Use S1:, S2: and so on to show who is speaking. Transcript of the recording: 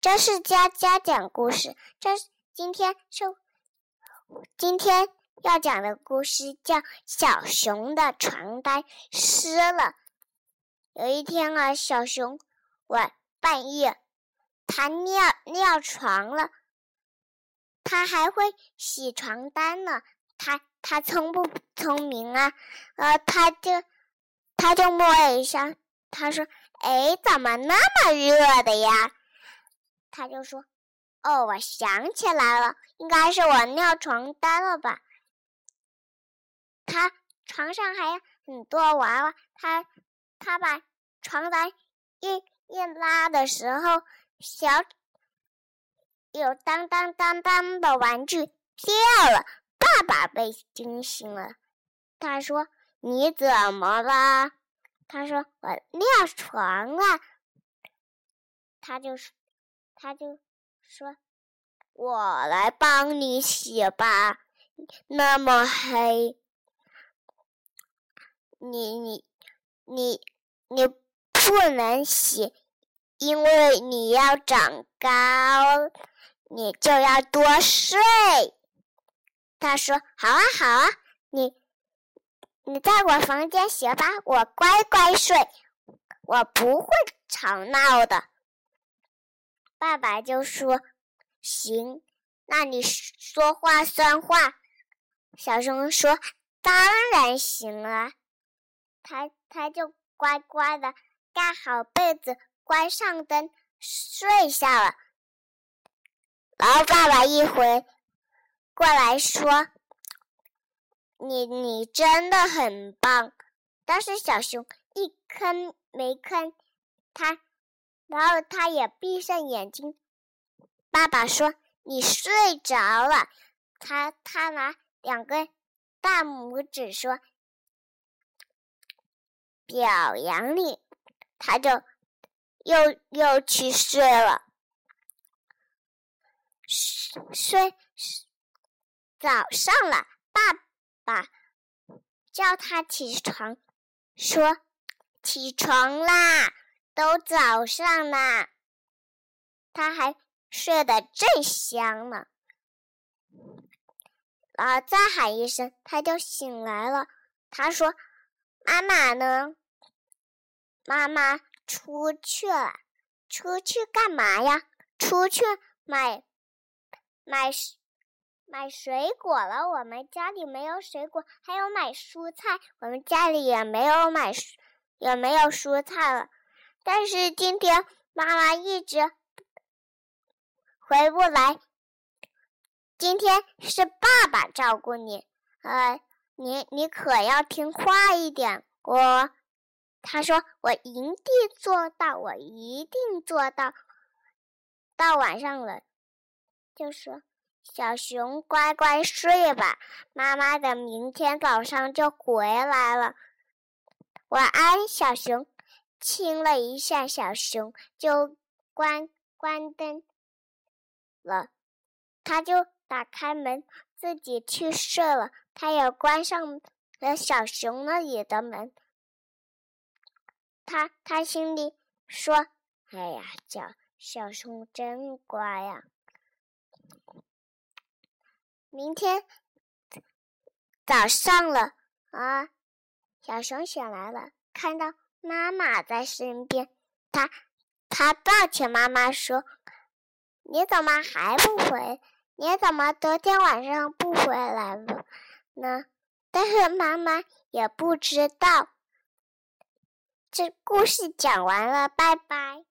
S1: 这是佳佳讲故事。这是今天是今天要讲的故事叫《小熊的床单湿了》。有一天啊，小熊晚半夜，他尿尿床了，他还会洗床单呢。他他聪不聪明啊？呃，他就他就摸了一下，他说：“哎，怎么那么热的呀？”他就说：“哦，我想起来了，应该是我尿床单了吧？他床上还有很多娃娃，他他把床单一一拉的时候，小有当当当当的玩具掉了，爸爸被惊醒了。他说：‘你怎么了？’他说：‘我尿床了。’他就说。”他就说：“我来帮你洗吧，那么黑，你你你你不能洗，因为你要长高，你就要多睡。”他说：“好啊，好啊，你你在我房间洗吧，我乖乖睡，我不会吵闹的。”爸爸就说：“行，那你说话算话。”小熊说：“当然行了。”他他就乖乖的盖好被子，关上灯，睡下了。然后爸爸一回过来说：“你你真的很棒。”但是小熊一吭没吭，他。然后他也闭上眼睛。爸爸说：“你睡着了。”他他拿两根大拇指说：“表扬你。”他就又又去睡了。睡早上了，爸爸叫他起床，说：“起床啦！”都早上呢，他还睡得正香呢。啊再喊一声，他就醒来了。他说：“妈妈呢？妈妈出去了，出去干嘛呀？出去买买买水果了。我们家里没有水果，还有买蔬菜，我们家里也没有买，也没有蔬菜了。”但是今天妈妈一直回不来。今天是爸爸照顾你，呃，你你可要听话一点。我，他说我一定做到，我一定做到。到晚上了，就说小熊乖乖睡吧，妈妈的明天早上就回来了。晚安，小熊。亲了一下小熊，就关关灯了。他就打开门，自己去睡了。他也关上了小熊那里的门。他他心里说：“哎呀，小小熊真乖呀！明天早上了啊，小熊醒来了，看到。”妈妈在身边，他他抱起妈妈说：“你怎么还不回？你怎么昨天晚上不回来了呢？”但是妈妈也不知道。这故事讲完了，拜拜。